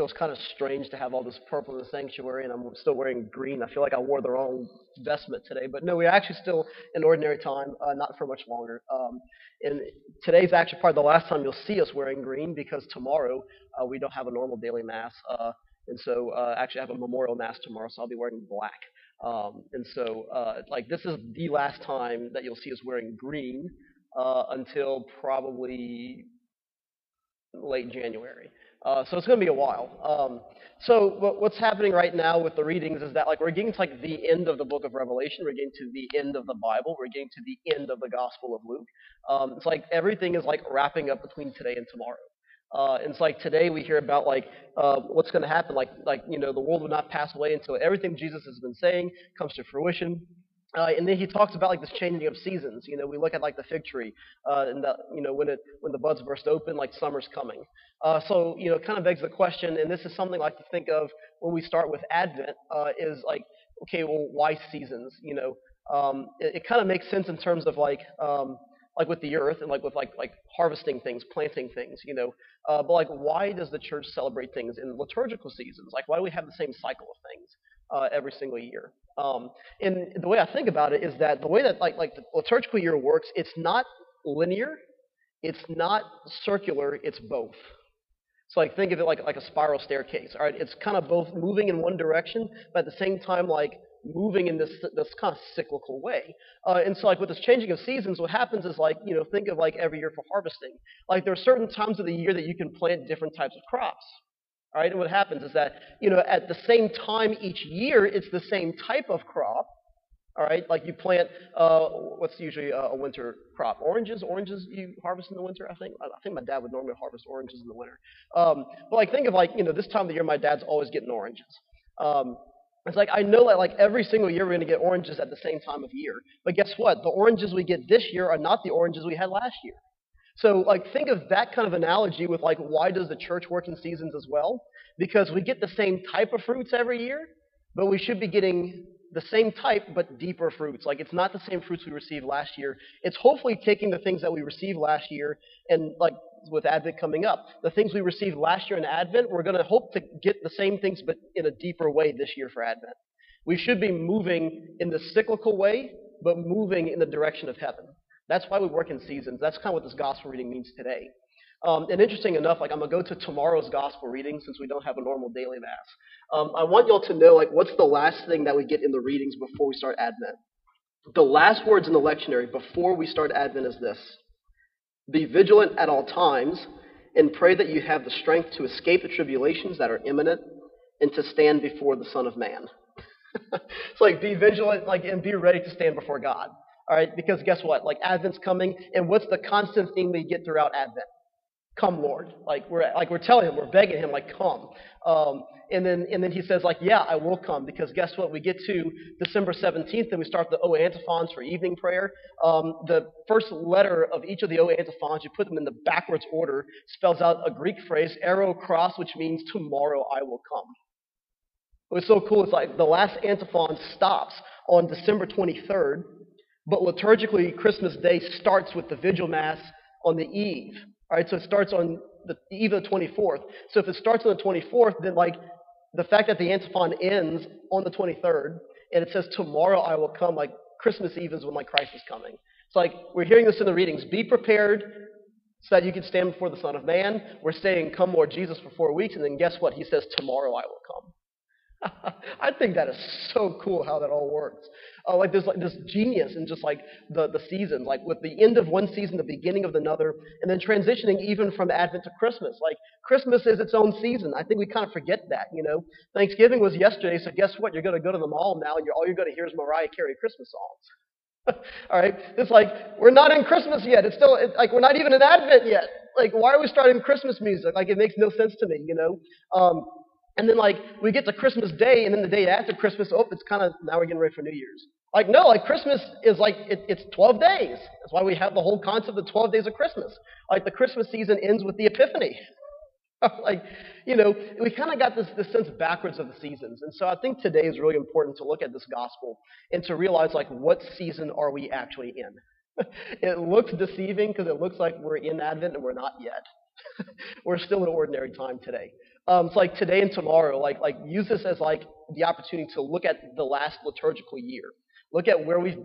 feels kind of strange to have all this purple in the sanctuary, and I'm still wearing green. I feel like I wore the wrong vestment today, but no, we're actually still in ordinary time, uh, not for much longer. Um, and today's actually probably the last time you'll see us wearing green because tomorrow uh, we don't have a normal daily mass, uh, and so uh, actually I have a memorial mass tomorrow, so I'll be wearing black. Um, and so, uh, like, this is the last time that you'll see us wearing green uh, until probably late January. Uh, so it's going to be a while. Um, so what, what's happening right now with the readings is that like we're getting to like the end of the book of Revelation, we're getting to the end of the Bible, we're getting to the end of the Gospel of Luke. Um, it's like everything is like wrapping up between today and tomorrow. Uh, and it's like today we hear about like uh, what's going to happen, like like you know the world will not pass away until everything Jesus has been saying comes to fruition. Uh, and then he talks about like this changing of seasons. You know, we look at like the fig tree, uh, and the, you know when it when the buds burst open, like summer's coming. Uh, so you know, it kind of begs the question, and this is something I like to think of when we start with Advent, uh, is like, okay, well, why seasons? You know, um, it, it kind of makes sense in terms of like um, like with the earth and like with like like harvesting things, planting things. You know, uh, but like why does the church celebrate things in liturgical seasons? Like why do we have the same cycle of things? Uh, every single year. Um, and the way I think about it is that the way that like like the liturgical year works, it's not linear, it's not circular, it's both. So like think of it like like a spiral staircase. All right, it's kind of both moving in one direction, but at the same time like moving in this this kind of cyclical way. Uh, and so like with this changing of seasons, what happens is like you know think of like every year for harvesting. Like there are certain times of the year that you can plant different types of crops. All right, and what happens is that, you know, at the same time each year, it's the same type of crop. All right, like you plant, uh, what's usually a, winter crop? Oranges, oranges you harvest in the winter, I think. I think my dad would normally harvest oranges in the winter. Um, but like think of like, you know, this time of the year, my dad's always getting oranges. Um, it's like I know that like every single year we're going to get oranges at the same time of year. But guess what? The oranges we get this year are not the oranges we had last year. So, like, think of that kind of analogy with, like, why does the church work in seasons as well? Because we get the same type of fruits every year, but we should be getting the same type but deeper fruits. Like, it's not the same fruits we received last year. It's hopefully taking the things that we received last year and, like, with Advent coming up, the things we received last year in Advent, we're going to hope to get the same things but in a deeper way this year for Advent. We should be moving in the cyclical way, but moving in the direction of heaven. That's why we work in seasons. That's kind of what this gospel reading means today. Um, and interesting enough, like I'm gonna go to tomorrow's gospel reading since we don't have a normal daily mass. Um, I want y'all to know like what's the last thing that we get in the readings before we start Advent. The last words in the lectionary before we start Advent is this: Be vigilant at all times, and pray that you have the strength to escape the tribulations that are imminent, and to stand before the Son of Man. it's like be vigilant, like and be ready to stand before God. All right, because guess what? Like Advent's coming, and what's the constant theme we get throughout Advent? Come, Lord. Like we're like we're telling him, we're begging him, like come. Um, and then and then he says, like, yeah, I will come. Because guess what? We get to December 17th, and we start the O antiphons for evening prayer. Um, the first letter of each of the O antiphons, you put them in the backwards order, spells out a Greek phrase, Ero cras, which means tomorrow I will come. What's so cool is like the last antiphon stops on December 23rd but liturgically, Christmas Day starts with the Vigil Mass on the eve. All right, so it starts on the eve of the 24th. So if it starts on the 24th, then like the fact that the antiphon ends on the 23rd and it says tomorrow I will come, like Christmas Eve is when like Christ is coming. It's like we're hearing this in the readings. Be prepared so that you can stand before the Son of Man. We're saying, Come, Lord Jesus, for four weeks, and then guess what? He says, Tomorrow I will. I think that is so cool how that all works. Uh, like there's like this genius in just like the, the seasons, like with the end of one season, the beginning of another, and then transitioning even from Advent to Christmas. Like Christmas is its own season. I think we kind of forget that, you know. Thanksgiving was yesterday, so guess what? You're going to go to the mall now, and you're, all you're going to hear is Mariah Carey Christmas songs. all right, it's like we're not in Christmas yet. It's still it's like we're not even in Advent yet. Like why are we starting Christmas music? Like it makes no sense to me, you know. Um, and then like we get to Christmas Day, and then the day after Christmas, oh, it's kind of now we're getting ready for New Year's. Like no, like Christmas is like it, it's 12 days. That's why we have the whole concept of 12 days of Christmas. Like the Christmas season ends with the Epiphany. like you know, we kind of got this this sense backwards of the seasons, and so I think today is really important to look at this gospel and to realize like what season are we actually in. it looks deceiving because it looks like we're in Advent and we're not yet. we're still in ordinary time today. Um, it's like today and tomorrow, like, like use this as like the opportunity to look at the last liturgical year. Look at where we've